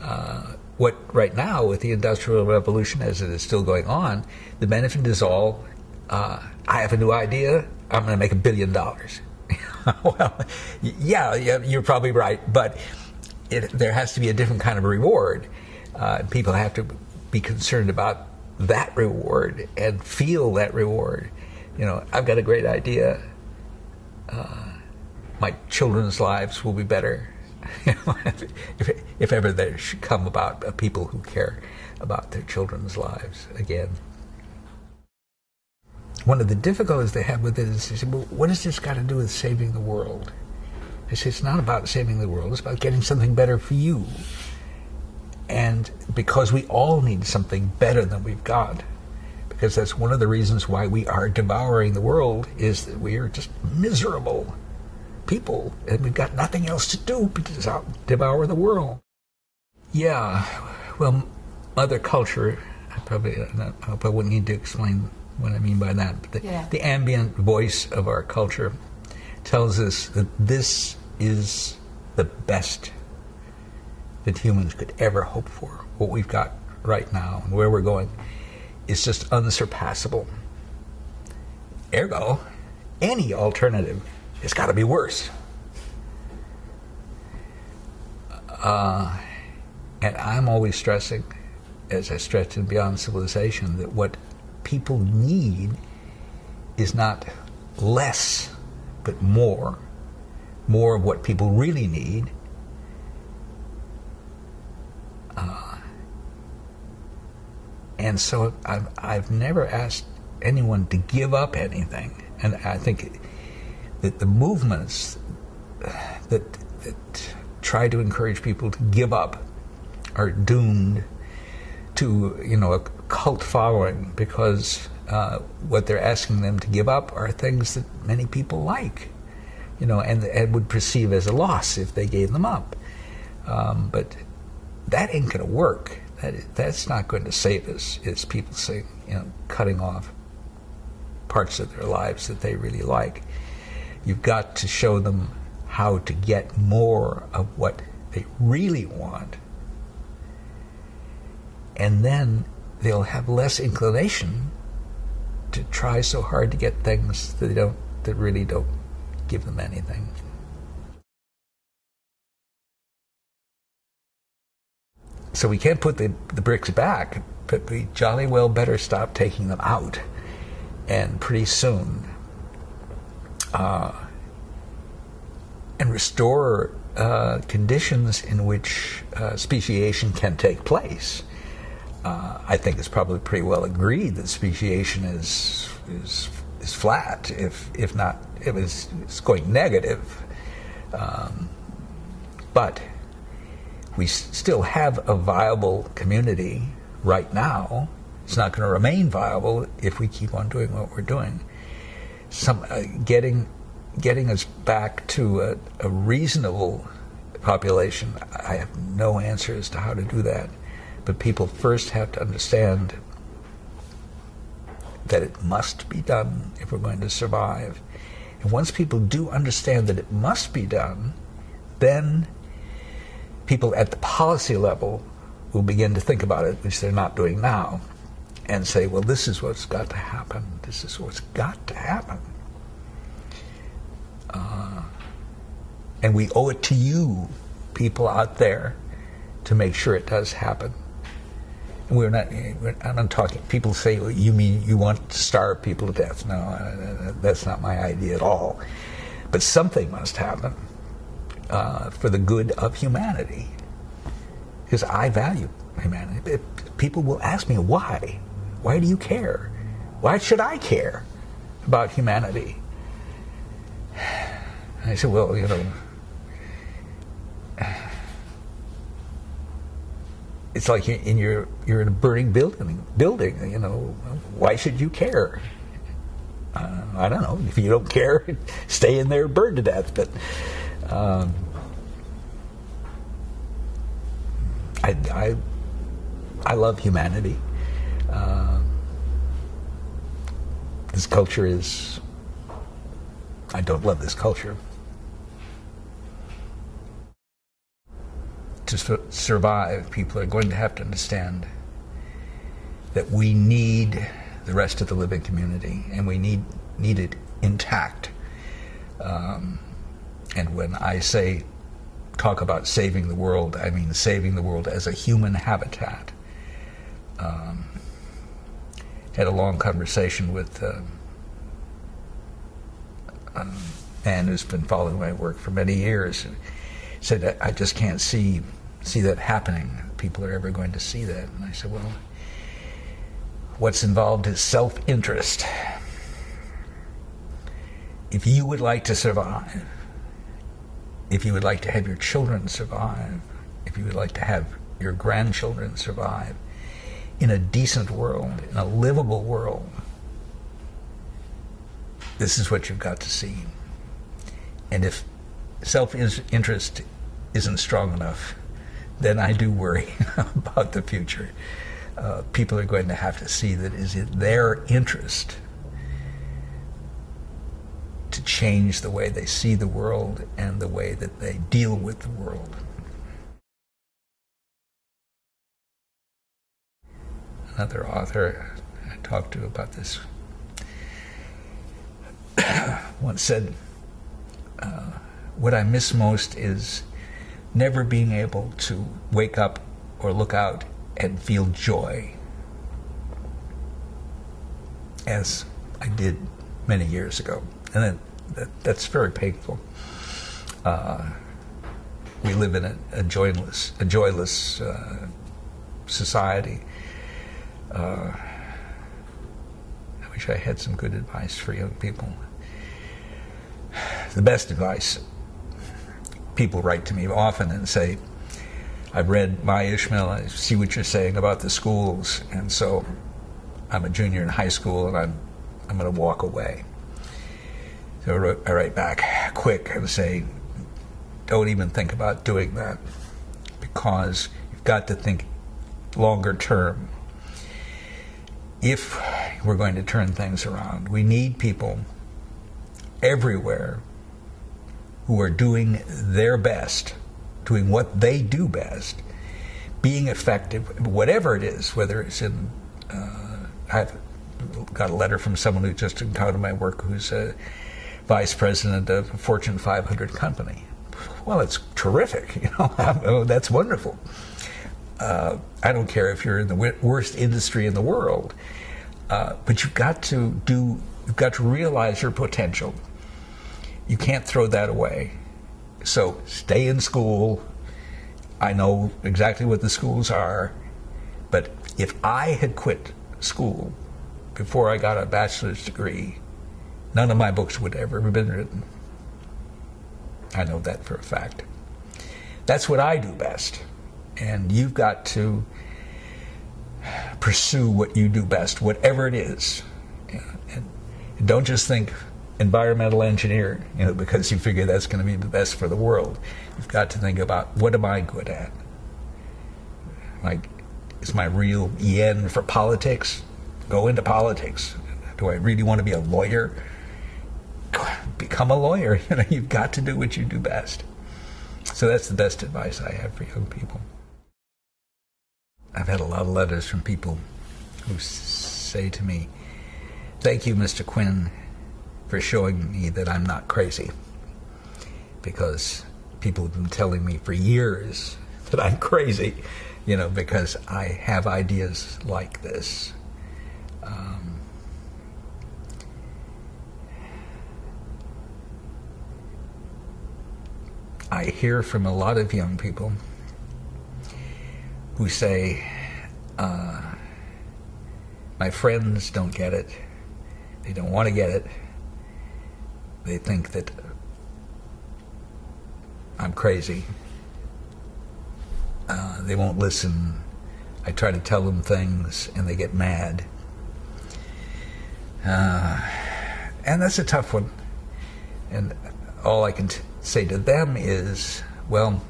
S2: Uh, what right now with the industrial revolution as it is still going on, the benefit is all uh, I have a new idea, I'm going to make a billion dollars. well, yeah, you're probably right, but it, there has to be a different kind of reward. Uh, people have to be concerned about that reward and feel that reward. You know, I've got a great idea. Uh, my children's lives will be better if, if ever there should come about uh, people who care about their children's lives again. One of the difficulties they have with it is they say, well, what has this got to do with saving the world? I say, it's not about saving the world, it's about getting something better for you. And because we all need something better than we've got, because that's one of the reasons why we are devouring the world, is that we are just miserable people, and we've got nothing else to do but to devour the world. Yeah, well, mother culture, I probably, I hope I wouldn't need to explain what I mean by that. But the, yeah. the ambient voice of our culture tells us that this is the best that humans could ever hope for. What we've got right now and where we're going is just unsurpassable. Ergo, any alternative it's got to be worse. Uh, and I'm always stressing, as I stretch in Beyond Civilization, that what people need is not less, but more. More of what people really need. Uh, and so I've, I've never asked anyone to give up anything. And I think that the movements that, that try to encourage people to give up are doomed to you know a cult following because uh, what they're asking them to give up are things that many people like, you know, and, and would perceive as a loss if they gave them up. Um, but that ain't going to work. That that's not going to save us, as people saying, you know, cutting off parts of their lives that they really like. You've got to show them how to get more of what they really want. And then they'll have less inclination to try so hard to get things that they don't that really don't give them anything. So we can't put the, the bricks back, but we jolly well better stop taking them out. And pretty soon uh, and restore uh, conditions in which uh, speciation can take place. uh, I think it's probably pretty well agreed that speciation is is is flat, if if not, it was it's going negative. Um, but we still have a viable community right now. It's not going to remain viable if we keep on doing what we're doing. Some uh, getting getting us back to a, a reasonable population. I have no answer as to how to do that, but people first have to understand that it must be done if we're going to survive. And once people do understand that it must be done, then people at the policy level will begin to think about it, which they're not doing now, and say, well, this is what's got to happen. This is what's got to happen. Uh, and we owe it to you, people out there, to make sure it does happen. We're not, I'm talking, people say, well, you mean you want to starve people to death? No, uh, that's not my idea at all. But something must happen uh, for the good of humanity. Because I value humanity. It- people will ask me, why? Why do you care? Why should I care about humanity? I said, well, you know, it's like in your you're in a burning building. Building, you know, why should you care? Uh, I don't know. If you don't care, stay in there, burn to death. But um, I, I I love humanity. Um this culture is. I don't love this culture. To su- survive, people are going to have to understand that we need the rest of the living community, and we need need it intact. Um, and when I say talk about saving the world, I mean saving the world as a human habitat. Um, had a long conversation with uh, a man who's been following my work for many years. And said, "I- "I just can't see see that happening. People are ever going to see that." And I said, "Well, what's involved is self-interest. If you would like to survive, if you would like to have your children survive, if you would like to have your grandchildren survive in a decent world, in a livable world, this is what you've got to see. And if self interest isn't strong enough, then I do worry about the future. Uh, people are going to have to see that is it their interest to change the way they see the world and the way that they deal with the world. Another author I talked to about this once said, uh, What I miss most is never being able to wake up or look out and feel joy as I did many years ago. And then that, that's very painful. Uh, we live in a, a joyless, a joyless uh, society. Uh, I wish I had some good advice for young people. The best advice people write to me often and say, I've read My Ishmael, I see what you're saying about the schools, and so I'm a junior in high school and I'm, I'm going to walk away. So I I write back quick and say, don't even think about doing that because you've got to think longer term. If we're going to turn things around, we need people everywhere who are doing their best, doing what they do best, being effective, whatever it is, whether it's in. Uh, I've got a letter from someone who just encountered my work who's a vice president of a Fortune 500 company. Well, it's terrific, you know, oh, that's wonderful. Uh, I don't care if you're in the worst industry in the world, uh, but you've got to do, you've got to realize your potential. You can't throw that away. So stay in school. I know exactly what the schools are, but If I had quit school before I got a bachelor's degree, none of my books would ever have been written. I know that for a fact. That's what I do best. And you've got to pursue what you do best, whatever it is. And don't just think environmental engineer, you know, because you figure that's going to be the best for the world. You've got to think about what am I good at? Like, is my real yen for politics? Go into politics. Do I really want to be a lawyer? Become a lawyer. You know, you've got to do what you do best. So that's the best advice I have for young people. I've had a lot of letters from people who say to me, Thank you, Mr. Quinn, for showing me that I'm not crazy. Because people have been telling me for years that I'm crazy, you know, because I have ideas like this. Um, I hear from a lot of young people who say, uh, My friends don't get it. They don't want to get it. They think that I'm crazy. Uh, they won't listen. I try to tell them things and they get mad. Uh, and that's a tough one. And all I can t- say to them is, well,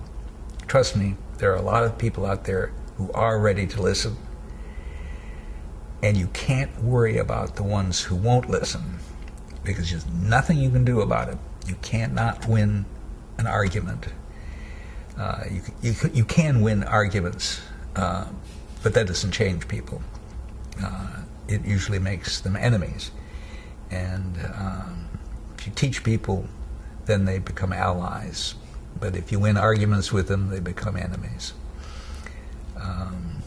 S2: trust me, there are a lot of people out there who are ready to listen. And you can't worry about the ones who won't listen because there's nothing you can do about it. You cannot win an argument. Uh, you, you, you can win arguments, uh, but that doesn't change people. Uh, it usually makes them enemies. And um, if you teach people, then they become allies. But if you win arguments with them, they become enemies. Um,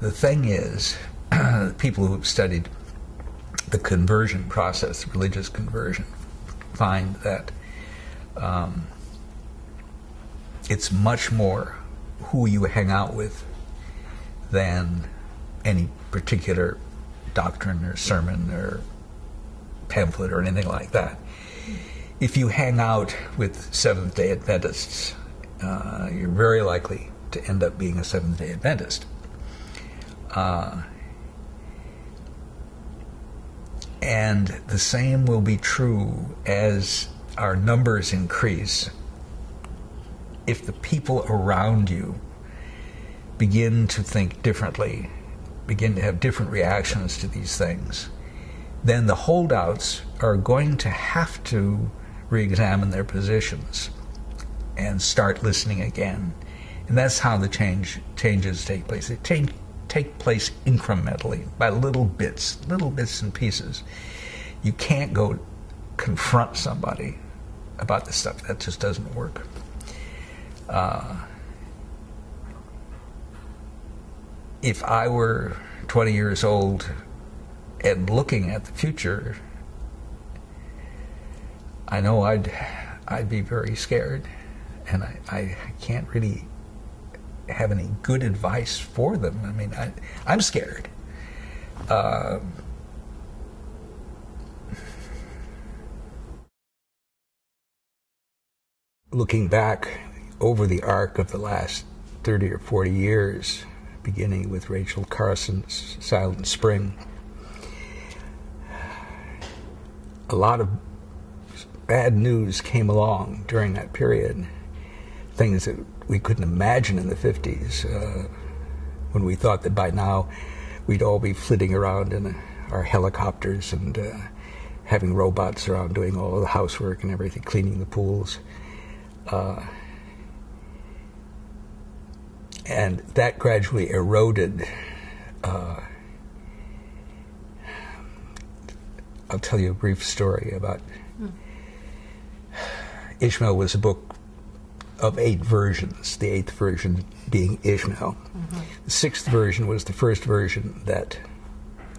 S2: the thing is, people who have studied the conversion process, religious conversion, find that um, it's much more who you hang out with than any particular doctrine or sermon or pamphlet or anything like that. If you hang out with Seventh day Adventists, uh, you're very likely to end up being a Seventh day Adventist. Uh, and the same will be true as our numbers increase. If the people around you begin to think differently, begin to have different reactions to these things, then the holdouts are going to have to re examine their positions and start listening again. And that's how the change changes take place. They take, take place incrementally by little bits, little bits and pieces. You can't go confront somebody about this stuff. That just doesn't work. Uh, if I were 20 years old and looking at the future, I know I'd I'd be very scared, and I, I can't really have any good advice for them. I mean, I, I'm scared. Uh, looking back over the arc of the last 30 or 40 years, beginning with Rachel Carson's Silent Spring, a lot of bad news came along during that period. Things that we couldn't imagine in the 50s uh, when we thought that by now we'd all be flitting around in our helicopters and uh, having robots around doing all the housework and everything, cleaning the pools. Uh, and that gradually eroded. Uh, I'll tell you a brief story about mm. Ishmael was a book of eight versions, the eighth version being Ishmael. Mm-hmm. The sixth version was the first version that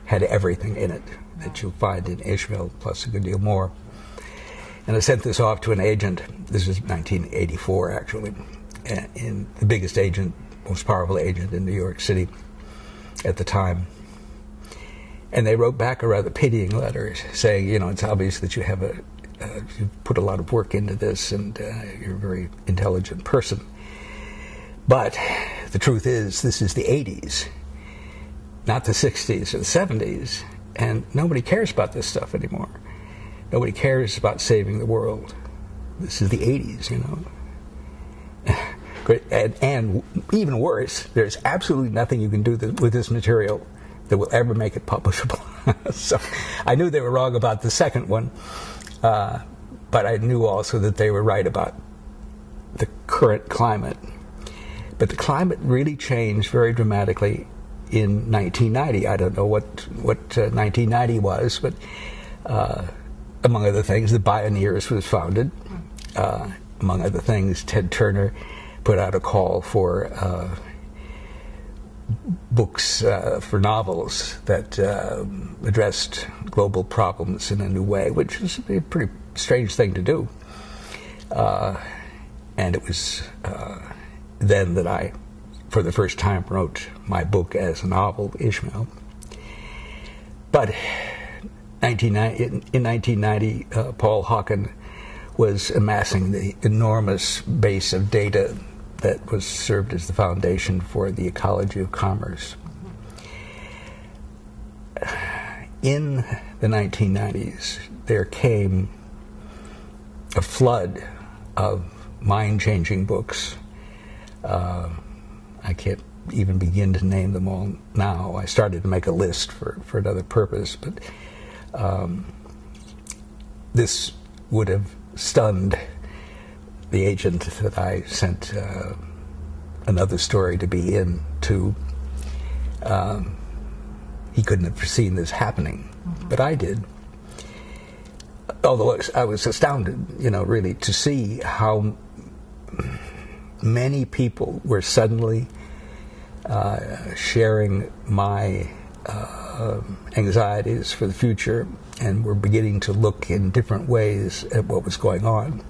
S2: had everything in it that you'll find in Ishmael, plus a good deal more. And I sent this off to an agent. This is 1984, actually. And the biggest agent most powerful agent in New York City at the time. And they wrote back a rather pitying letter saying, you know, it's obvious that you have a, you put a lot of work into this and uh, you're a very intelligent person. But the truth is, this is the 80s, not the 60s or the 70s, and nobody cares about this stuff anymore. Nobody cares about saving the world. This is the 80s, you know. and, and, even worse, there's absolutely nothing you can do th- with this material that will ever make it publishable. so I knew they were wrong about the second one, uh, but I knew also that they were right about the current climate. But the climate really changed very dramatically in 1990. I don't know what what uh, 1990 was, but uh, among other things, the Bioneers was founded. Uh, among other things, Ted Turner put out a call for uh, books uh, for novels that uh, addressed global problems in a new way, which is a pretty strange thing to do. and it was then that I, for the first time, wrote my book as a novel, Ishmael. But in 1990, uh, Paul Hawken was amassing the enormous base of data that was served as the foundation for the ecology of commerce. In the 1990s, there came a flood of mind changing books. Uh, I can't even begin to name them all now. I started to make a list for, for another purpose, but um, this would have stunned the agent that I sent uh, another story to be in to. Um, he couldn't have foreseen this happening, mm-hmm. but I did. Although I was astounded, you know, really to see how many people were suddenly uh, sharing my uh, anxieties for the future and were beginning to look in different ways at what was going on.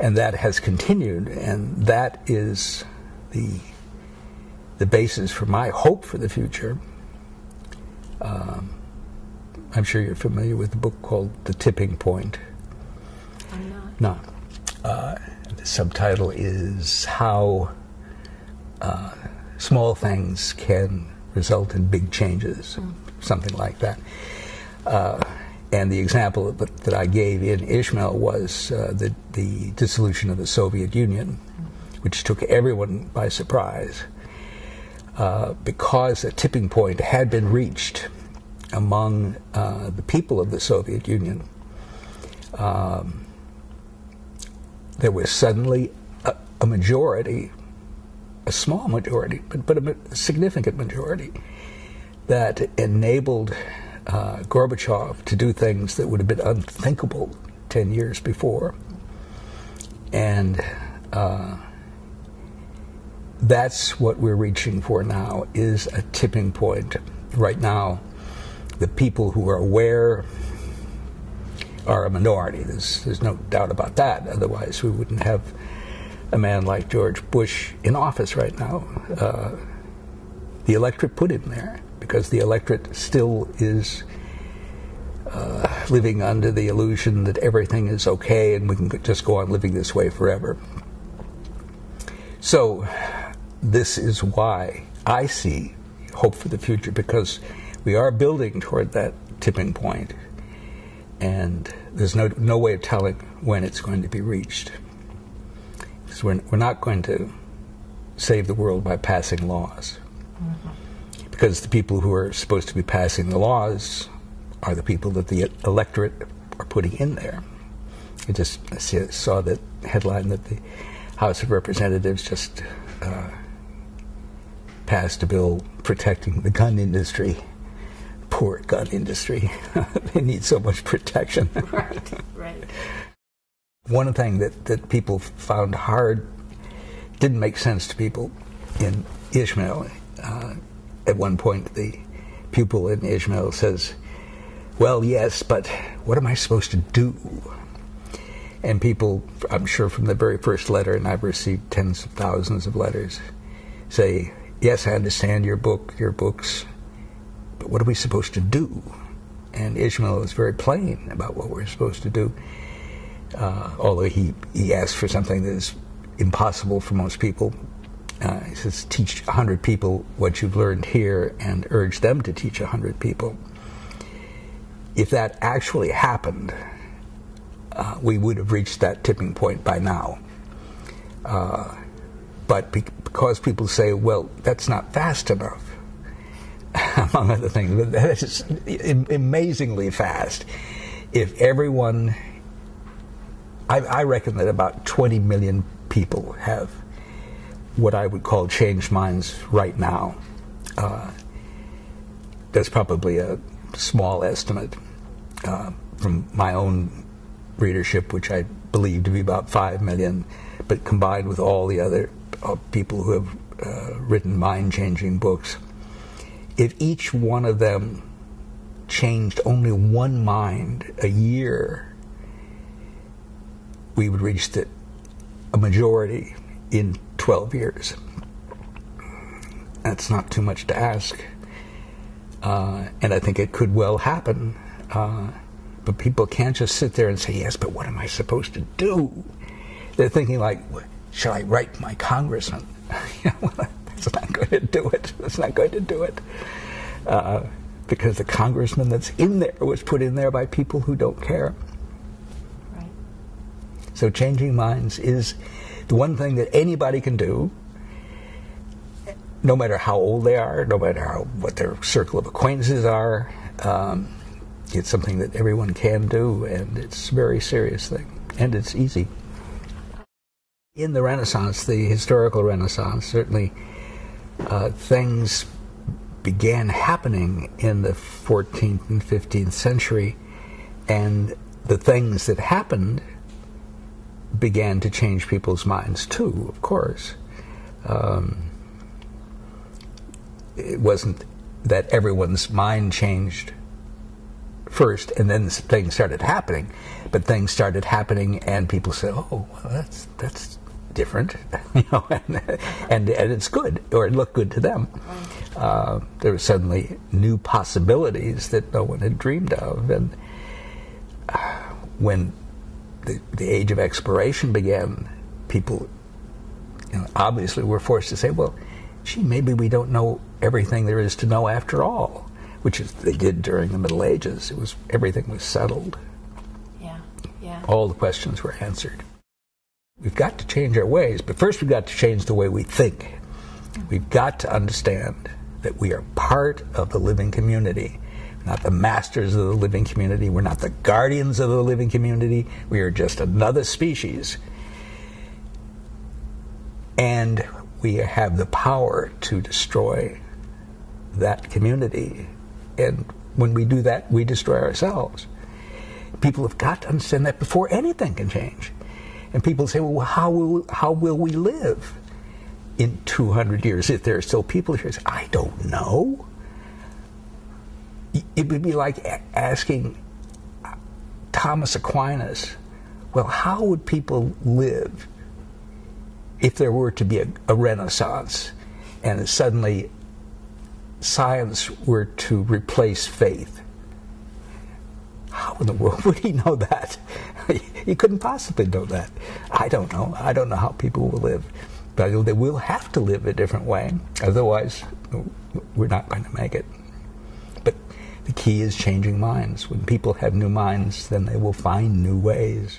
S2: And that has continued, and that is the, the basis for my hope for the future. Um, I'm sure you're familiar with the book called The Tipping Point.
S3: I'm not.
S2: No. Uh, the subtitle is How uh, Small Things Can Result in Big Changes, mm. something like that. Uh, and the example that, I gave in Ishmael was uh, the, the, dissolution of the Soviet Union, which took everyone by surprise uh, because a tipping point had been reached among uh, the people of the Soviet Union. Um, there was suddenly a, a, majority, a small majority, but, but a significant majority, that enabled uh, Gorbachev to do things that would have been unthinkable 10 years before. And uh, that's what we're reaching for now is a tipping point. Right now, the people who are aware are a minority. There's, there's no doubt about that. Otherwise, we wouldn't have a man like George Bush in office right now. Uh, the electorate put him there because the electorate still is uh, living under the illusion that everything is okay and we can just go on living this way forever. So, this is why I see hope for the future because we are building toward that tipping point, and there's no no way of telling when it's going to be reached. Because we're, we're not going to save the world by passing laws. Mm-hmm because the people who are supposed to be passing the laws are the people that the electorate are putting in there. I just saw that headline that the House of Representatives just uh, passed a bill protecting the gun industry. Poor gun industry. they need so much protection.
S3: right, right.
S2: One thing that, that people found hard, didn't make sense to people in Ishmael, uh, at one point, the pupil in Ishmael says, Well, yes, but what am I supposed to do? And people, I'm sure from the very first letter, and I've received tens of thousands of letters, say, yes, I understand your book, your books, but what are we supposed to do? And Ishmael is very plain about what we're supposed to do, uh, although he, he asks for something that is impossible for most people. Uh, he says, teach 100 people what you've learned here and urge them to teach 100 people. If that actually happened, uh, we would have reached that tipping point by now. Uh, but be- because people say, well, that's not fast enough, among other things, but that is amazingly fast. If everyone, I, I reckon that about 20 million people have what I would call changed minds right now. Uh, that's probably a small estimate uh, from my own readership, which I believe to be about 5 million, but combined with all the other uh, people who have uh, written mind changing books, if each one of them changed only one mind a year, we would reach the, a majority in 12 years. That's not too much to ask. Uh, and I think it could well happen. Uh, but people can't just sit there and say, yes, but what am I supposed to do? They're thinking like, should I write my congressman? that's not going to do it. That's not going to do it. Uh, because the congressman that's in there was put in there by people who don't care.
S3: Right.
S2: So changing minds is the one thing that anybody can do, no matter how old they are, no matter how, what their circle of acquaintances are. Um, it's something that everyone can do, and it's a very serious thing, and it's easy. In the Renaissance, the historical Renaissance, certainly uh, things began happening in the 14th and 15th century, and the things that happened began to change people's minds too, of course. Um, it wasn't that everyone's mind changed first, and then things started happening. But things started happening, and people said, "Oh, well, that's that's different," you know, and, and, and it's good, or it looked good to them. Uh, there were suddenly new possibilities that no one had dreamed of, and uh, when the, the age of exploration began, people you know, obviously were forced to say, "Well, gee, maybe we don't know everything there is to know after all." which is, they did during the Middle Ages. It was everything was settled.
S3: Yeah. Yeah.
S2: All the questions were answered. We've got to change our ways, but first we've got to change the way we think. We've got to understand that we are part of the living community. Not the masters of the living community. We're not the guardians of the living community. We are just another species. And we have the power to destroy that community and when we do that, we destroy ourselves. People have got to understand that before anything can change. And people say, well, how will, how will we live in 200 years if there are still people here? I don't know. It would be like asking Thomas Aquinas, well, how would people live if there were to be a, a renaissance and suddenly science were to replace faith. How in the world would he know that? he couldn't possibly know that. I don't know. I don't know how people will live. But they will have to live a different way. Otherwise, we're not going to make it. The key is changing minds. When people have new minds, then they will find new ways.